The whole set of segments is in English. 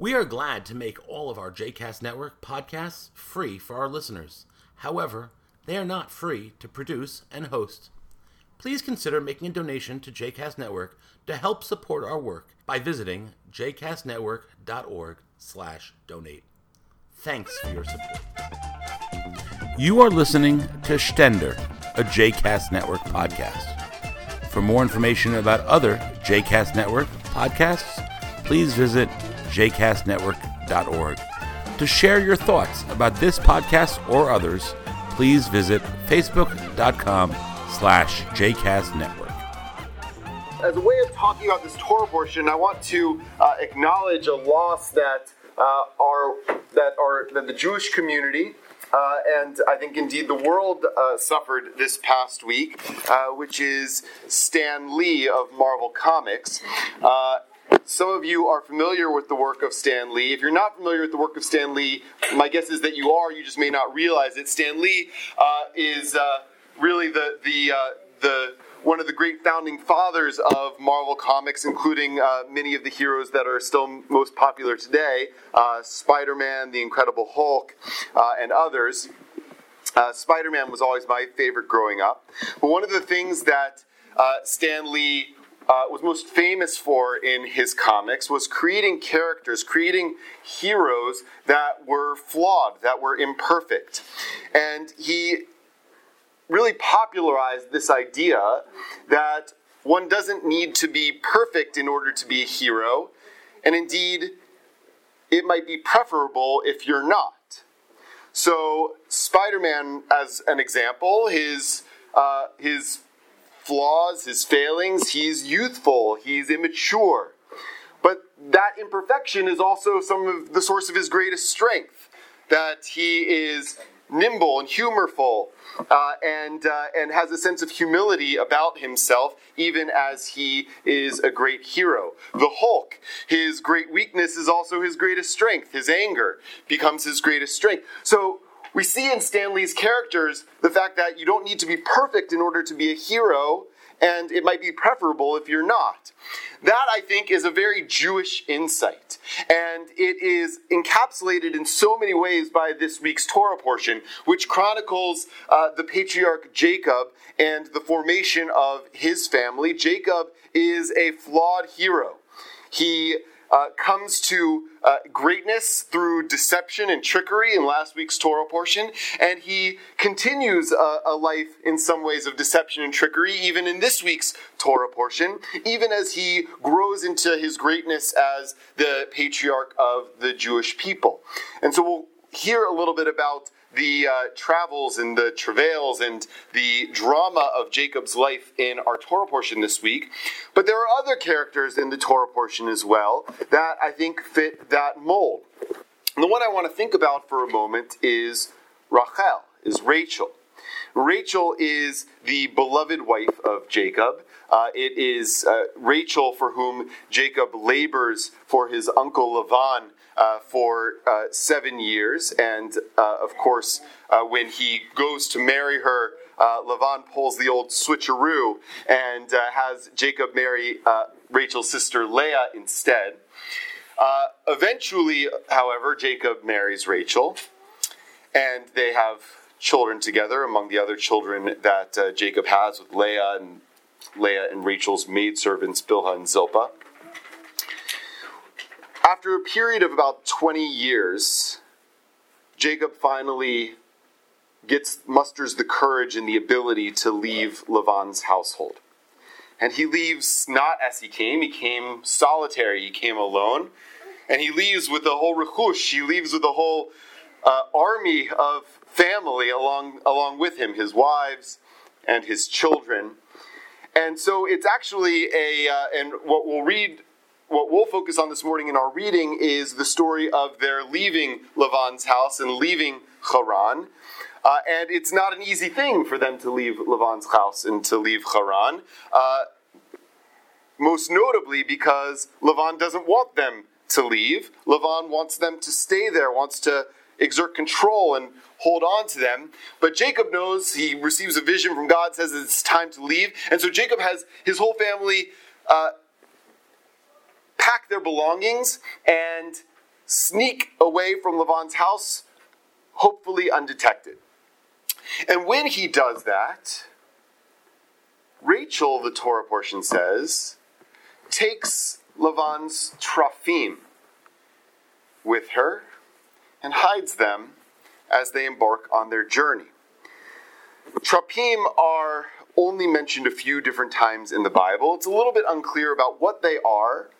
We are glad to make all of our JCast Network podcasts free for our listeners. However, they are not free to produce and host. Please consider making a donation to JCast Network to help support our work by visiting jcastnetwork.org/donate. Thanks for your support. You are listening to Stender, a JCast Network podcast. For more information about other JCast Network podcasts, please visit jcastnetwork.org. To share your thoughts about this podcast or others, please visit facebook.com slash jcastnetwork. As a way of talking about this Torah portion, I want to uh, acknowledge a loss that uh, are that are that the Jewish community uh, and I think indeed the world uh, suffered this past week, uh, which is Stan Lee of Marvel Comics. Uh, some of you are familiar with the work of Stan Lee. If you're not familiar with the work of Stan Lee, my guess is that you are. You just may not realize it. Stan Lee uh, is uh, really the the the one of the great founding fathers of Marvel Comics, including uh, many of the heroes that are still most popular today uh, Spider Man, The Incredible Hulk, uh, and others. Uh, Spider Man was always my favorite growing up. But one of the things that uh, Stan Lee uh, was most famous for in his comics was creating characters, creating heroes that were flawed, that were imperfect. And he really popularized this idea that one doesn't need to be perfect in order to be a hero, and indeed, it might be preferable if you're not. So, Spider Man, as an example, his, uh, his flaws, his failings, he's youthful, he's immature. But that imperfection is also some of the source of his greatest strength. That he is nimble and humorful, uh, and uh, and has a sense of humility about himself, even as he is a great hero. The Hulk, his great weakness is also his greatest strength. His anger becomes his greatest strength. So we see in Stan Lee's characters the fact that you don't need to be perfect in order to be a hero, and it might be preferable if you're not. That, I think, is a very Jewish insight. And it is encapsulated in so many ways by this week's Torah portion, which chronicles uh, the patriarch Jacob and the formation of his family. Jacob is a flawed hero. He uh, comes to uh, greatness through deception and trickery in last week's Torah portion, and he continues a, a, life in some ways of deception and trickery even in this week's Torah portion, even as he grows into his greatness as the patriarch of the Jewish people. And so we'll hear a little bit about the uh, travels and the travails and the drama of Jacob's life in our Torah portion this week. But there are other characters in the Torah portion as well that I think fit that mold. And the one I want to think about for a moment is Rachel, is Rachel. Rachel is the beloved wife of Jacob. Uh, it is uh, Rachel for whom Jacob labors for his uncle Lavan uh, for uh, seven years. And uh, of course, uh, when he goes to marry her, uh, Lavan pulls the old switcheroo and has Jacob marry Rachel's sister Leah instead. eventually, however, Jacob marries Rachel, and they have children together among the other children that Jacob has with Leah and Leah and Rachel's maidservants, Bilhah and Zilpah. After a period of about 20 years, Jacob finally gets musters the courage and the ability to leave Lavan's household. And he leaves not as he came, he came solitary, he came alone. And he leaves with the whole rechush, he leaves with the whole uh, army of family along, along with him, his wives and his children. And so it's actually a, uh, and what we'll read what we'll focus on this morning in our reading is the story of their leaving Lavan's house and leaving Haran. Uh, and it's not an easy thing for them to leave Lavan's house and to leave Haran. Uh, most notably because Lavan doesn't want them to leave. Lavan wants them to stay there, wants to exert control and hold on to them. But Jacob knows, he receives a vision from God, says it's time to leave. And so Jacob has his whole family uh, pack their belongings and sneak away from Lavan's house, hopefully undetected. And when he does that, Rachel, the Torah portion says, takes Lavan's trophim with her and hides them as they embark on their journey. Trophim are only mentioned a few different times in the Bible. It's a little bit unclear about what they are,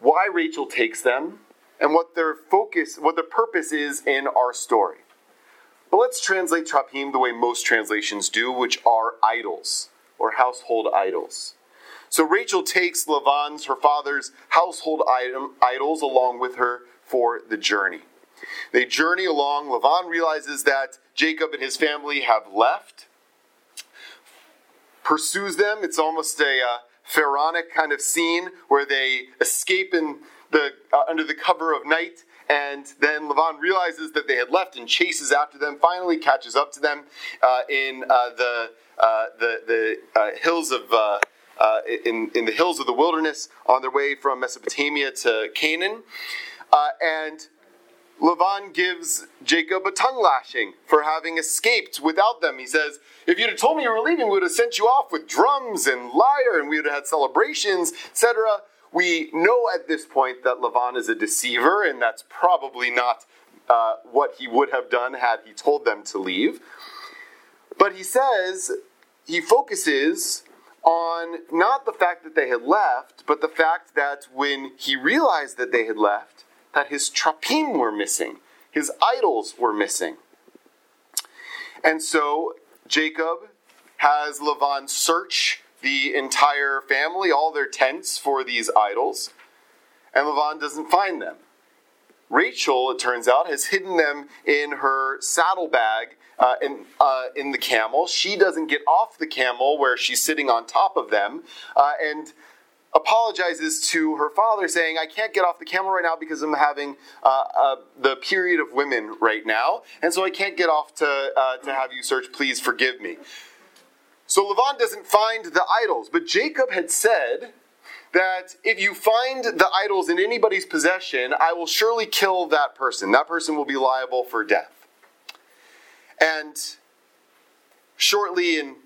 why Rachel takes them, and what their focus, what their purpose is in our story. But let's translate trophim the way most translations do, which are idols or household idols. So Rachel takes Lavan's, her father's household item, idols along with her for the journey. They journey along. Lavan realizes that Jacob and his family have left, pursues them. It's almost a uh, pharaonic kind of scene where they escape in the, uh, under the cover of night. And then Lavan realizes that they had left and chases after them, finally catches up to them uh, in uh, the, uh, the, the uh, hills of uh, in, in the hills of the wilderness on their way from Mesopotamia to Canaan. Uh, and Lavan gives Jacob a tongue lashing for having escaped without them. He says, If you'd have told me you were leaving, we would have sent you off with drums and lyre, and we would have had celebrations, etc. We know at this point that Lavan is a deceiver, and that's probably not uh, what he would have done had he told them to leave. But he says, he focuses on not the fact that they had left, but the fact that when he realized that they had left, that his trophim were missing, his idols were missing. And so Jacob has Lavan search the entire family, all their tents for these idols, and Lavan doesn't find them. Rachel, it turns out, has hidden them in her saddlebag uh, in, uh, in the camel. She doesn't get off the camel where she's sitting on top of them uh, and apologizes to her father, saying, I can't get off the camel right now because I'm having uh, uh, the period of women right now, and so I can't get off to, uh, to have you search. Please forgive me. So Lavan doesn't find the idols, but Jacob had said, that if you find the idols in anybody's possession, I will surely kill that person. That person will be liable for death. And shortly in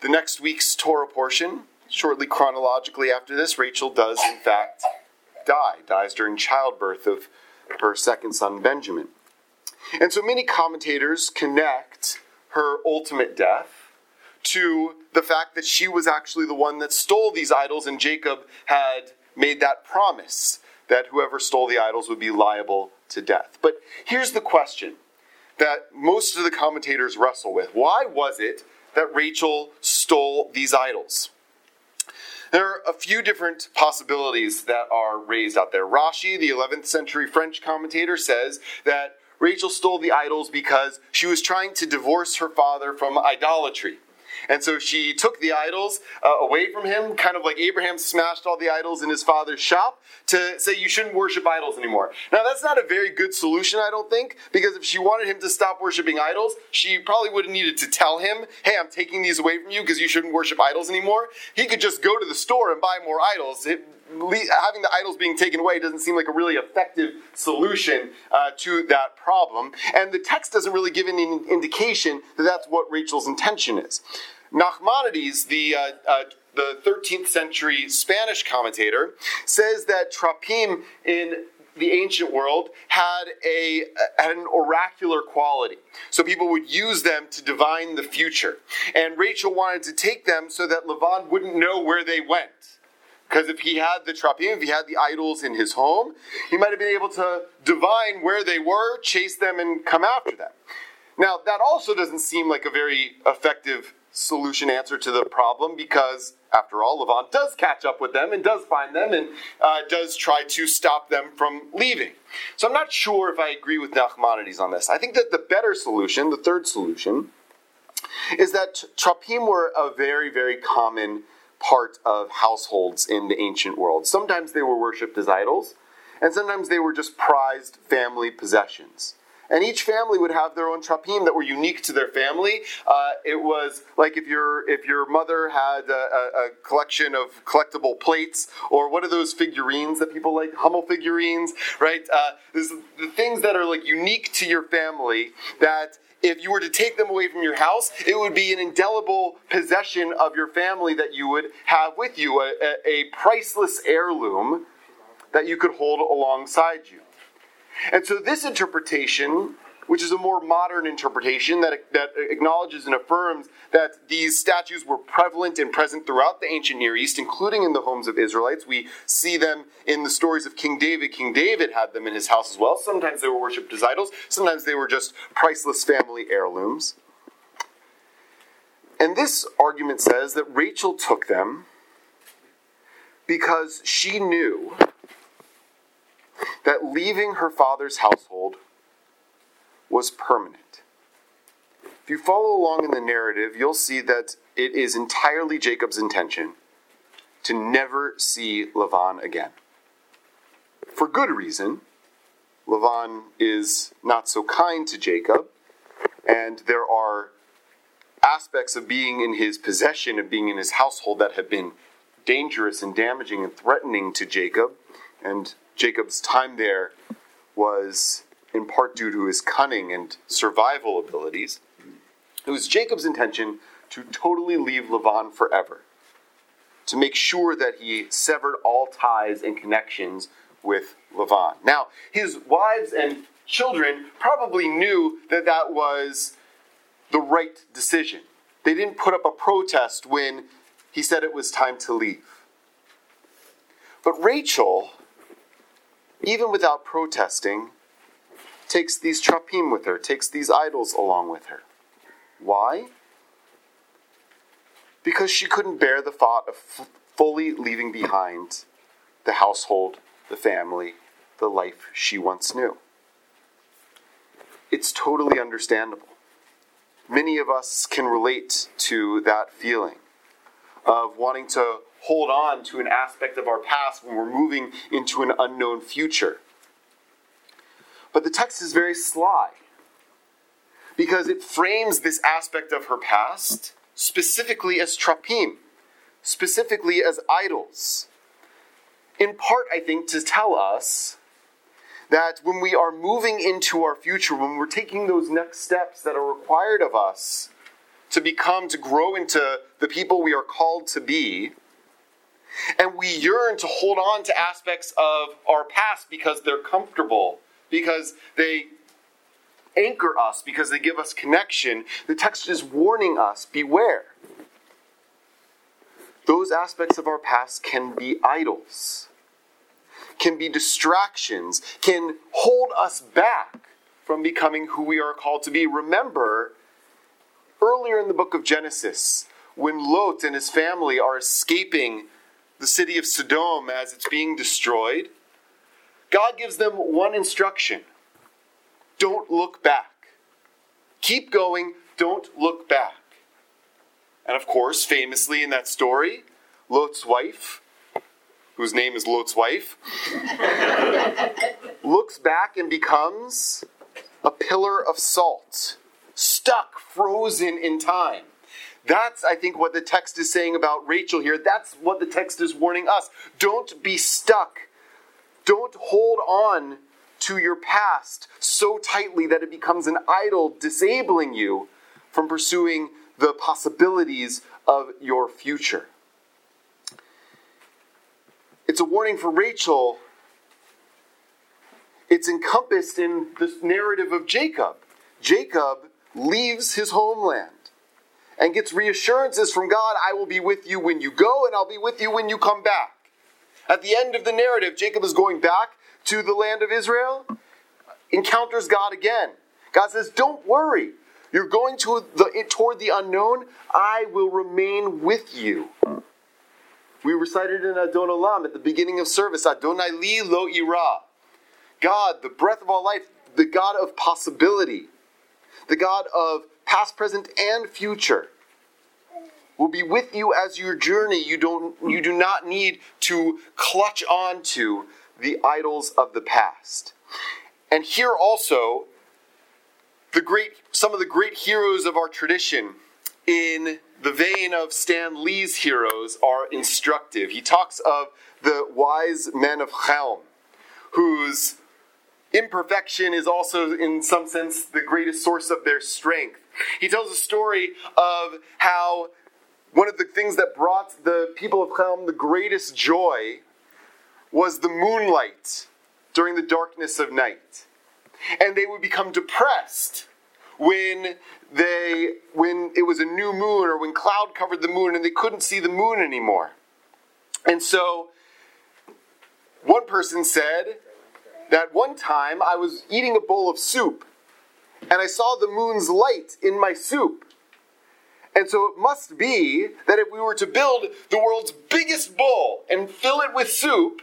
the next week's Torah portion, shortly chronologically after this, Rachel does in fact die, dies during childbirth of her second son Benjamin. And so many commentators connect her ultimate death to the fact that she was actually the one that stole these idols, and Jacob had made that promise that whoever stole the idols would be liable to death. But here's the question that most of the commentators wrestle with why was it that Rachel stole these idols? There are a few different possibilities that are raised out there. Rashi, the 11th century French commentator, says that Rachel stole the idols because she was trying to divorce her father from idolatry. And so she took the idols uh, away from him, kind of like Abraham smashed all the idols in his father's shop, to say you shouldn't worship idols anymore. Now, that's not a very good solution, I don't think, because if she wanted him to stop worshiping idols, she probably would have needed to tell him, hey, I'm taking these away from you because you shouldn't worship idols anymore. He could just go to the store and buy more idols. It, having the idols being taken away doesn't seem like a really effective solution uh, to that problem. And the text doesn't really give any indication that that's what Rachel's intention is. Nachmanides, the uh, uh, the 13th century Spanish commentator, says that trophim in the ancient world had a had an oracular quality. So people would use them to divine the future. And Rachel wanted to take them so that Lavan wouldn't know where they went. Because if he had the trophim, if he had the idols in his home, he might have been able to divine where they were, chase them, and come after them. Now, that also doesn't seem like a very effective solution answer to the problem because, after all, Lavan does catch up with them and does find them and uh, does try to stop them from leaving. So I'm not sure if I agree with Nachmanides on this. I think that the better solution, the third solution, is that trophim were a very, very common part of households in the ancient world. Sometimes they were worshipped as idols, and sometimes they were just prized family possessions. And each family would have their own trapim that were unique to their family. Uh, it was like if your if your mother had a, a, a, collection of collectible plates, or what are those figurines that people like, Hummel figurines, right? Uh, the things that are like unique to your family that if you were to take them away from your house, it would be an indelible possession of your family that you would have with you, a, a, a priceless heirloom that you could hold alongside you. And so, this interpretation, which is a more modern interpretation that, that acknowledges and affirms that these statues were prevalent and present throughout the ancient Near East, including in the homes of Israelites. We see them in the stories of King David. King David had them in his house as well. Sometimes they were worshipped as idols, sometimes they were just priceless family heirlooms. And this argument says that Rachel took them because she knew that leaving her father's household was permanent. If you follow along in the narrative, you'll see that it is entirely Jacob's intention to never see Lavan again. For good reason. Lavan is not so kind to Jacob, and there are aspects of being in his possession, of being in his household, that have been dangerous and damaging and threatening to Jacob. And Jacob's time there was in part due to his cunning and survival abilities. It was Jacob's intention to totally leave Lavan forever, to make sure that he severed all ties and connections with Lavan. Now, his wives and children probably knew that that was the right decision. They didn't put up a protest when he said it was time to leave. But Rachel even without protesting, takes these trapim with her, takes these idols along with her. Why? Because she couldn't bear the thought of f- fully leaving behind the household, the family, the life she once knew. It's totally understandable. Many of us can relate to that feeling of wanting to hold on to an aspect of our past when we're moving into an unknown future. But the text is very sly because it frames this aspect of her past specifically as trapim, specifically as idols. In part, I think, to tell us that when we are moving into our future, when we're taking those next steps that are required of us to become, to grow into the people we are called to be, and we yearn to hold on to aspects of our past because they're comfortable, because they anchor us, because they give us connection. The text is warning us beware. Those aspects of our past can be idols, can be distractions, can hold us back from becoming who we are called to be. Remember, earlier in the book of Genesis, when Lot and his family are escaping the city of Sodom as it's being destroyed, God gives them one instruction don't look back. Keep going, don't look back. And of course, famously in that story, Lot's wife, whose name is Lot's wife, looks back and becomes a pillar of salt, stuck, frozen in time. That's, I think, what the text is saying about Rachel here. That's what the text is warning us. Don't be stuck. Don't hold on to your past so tightly that it becomes an idol, disabling you from pursuing the possibilities of your future. It's a warning for Rachel. It's encompassed in this narrative of Jacob. Jacob leaves his homeland and gets reassurances from God I will be with you when you go, and I'll be with you when you come back. At the end of the narrative, Jacob is going back to the land of Israel, encounters God again. God says, Don't worry. You're going to the, toward the unknown. I will remain with you. We recited in Adon Olam at the beginning of service, Adonai li lo ira. God, the breath of all life, the God of possibility, the God of past, present, and future, will be with you as your journey. You don't you do not need to clutch on to the idols of the past. And here also, the great, some of the great heroes of our tradition, in the vein of Stan Lee's heroes, are instructive. He talks of the wise men of Chelm, whose imperfection is also, in some sense, the greatest source of their strength. He tells a story of how one of the things that brought the people of Chelm the greatest joy was the moonlight during the darkness of night. And they would become depressed when they when it was a new moon or when cloud covered the moon and they couldn't see the moon anymore. And so one person said that one time I was eating a bowl of soup and I saw the moon's light in my soup. And so it must be that if we were to build the world's biggest bowl and fill it with soup,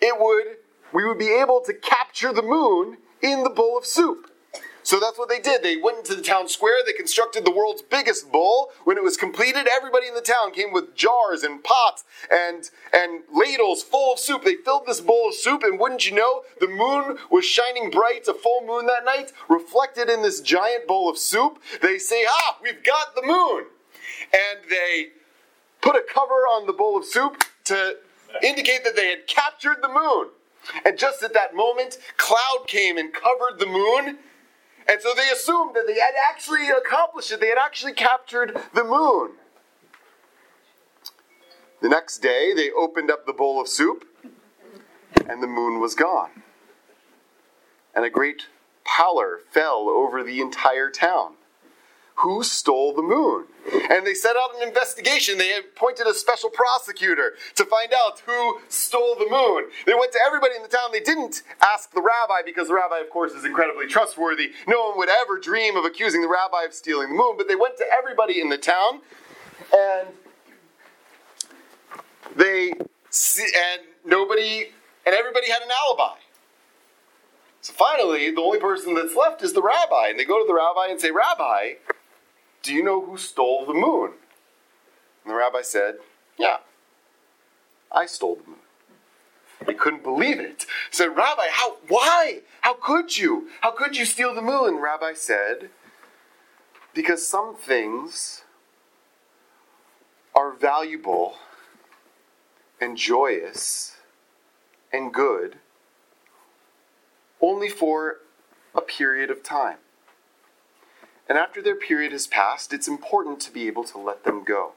it would we would be able to capture the moon in the bowl of soup. So that's what they did. They went into the town square, they constructed the world's biggest bowl. When it was completed, everybody in the town came with jars and pots and, and ladles full of soup. They filled this bowl of soup, and wouldn't you know, the moon was shining bright, a full moon that night, reflected in this giant bowl of soup. They say, Ah, we've got the moon! And they put a cover on the bowl of soup to indicate that they had captured the moon. And just at that moment, cloud came and covered the moon. And so they assumed that they had actually accomplished it. They had actually captured the moon. The next day, they opened up the bowl of soup, and the moon was gone. And a great pallor fell over the entire town who stole the moon. And they set out an investigation. They appointed a special prosecutor to find out who stole the moon. They went to everybody in the town. They didn't ask the rabbi because the rabbi, of course, is incredibly trustworthy. No one would ever dream of accusing the rabbi of stealing the moon. But they went to everybody in the town and they and nobody and everybody had an alibi. So finally, the only person that's left is the rabbi. And they go to the rabbi and say, Rabbi, do you know who stole the moon? And the rabbi said, Yeah, I stole the moon. They couldn't believe it. Said, Rabbi, how why? How could you? How could you steal the moon? And rabbi said, Because some things are valuable and joyous and good only for a period of time. And after their period has passed, it's important to be able to let them go.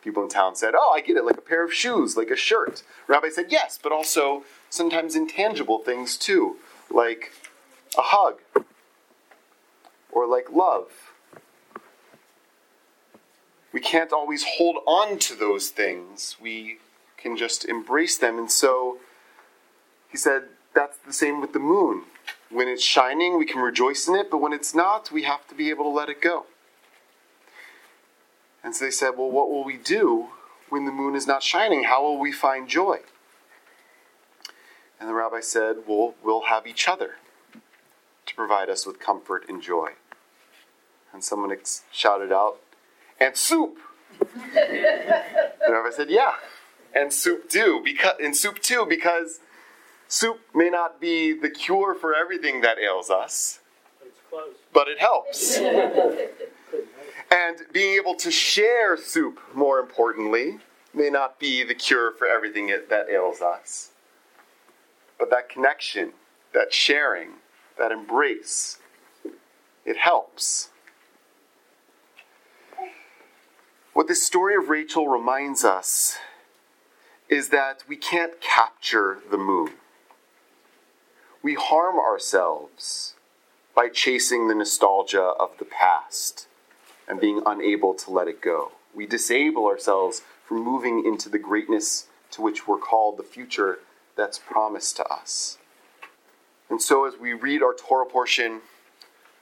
People in town said, Oh, I get it, like a pair of shoes, like a shirt. Rabbi said, Yes, but also sometimes intangible things too, like a hug or like love. We can't always hold on to those things. We can just embrace them. And so he said, That's the same with the moon. When it's shining, we can rejoice in it, but when it's not, we have to be able to let it go. And so they said, Well, what will we do when the moon is not shining? How will we find joy? And the rabbi said, Well, we'll have each other to provide us with comfort and joy. And someone ex- shouted out, And soup! the rabbi said, Yeah, and soup too, because, and soup too, because Soup may not be the cure for everything that ails us, but it helps. and being able to share soup, more importantly, may not be the cure for everything that ails us. But that connection, that sharing, that embrace, it helps. What this story of Rachel reminds us is that we can't capture the moon we harm ourselves by chasing the nostalgia of the past and being unable to let it go. We disable ourselves from moving into the greatness to which we're called the future that's promised to us. And so, as we read our Torah portion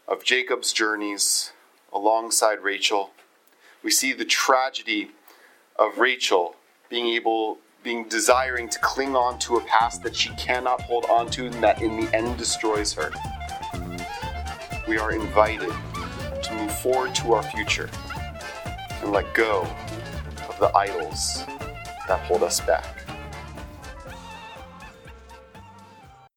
of Jacob's journeys alongside Rachel, we see the tragedy of Rachel being able being desiring to cling on to a past that she cannot hold on to and that in the end destroys her. We are invited to move forward to our future and let go of the idols that hold us back.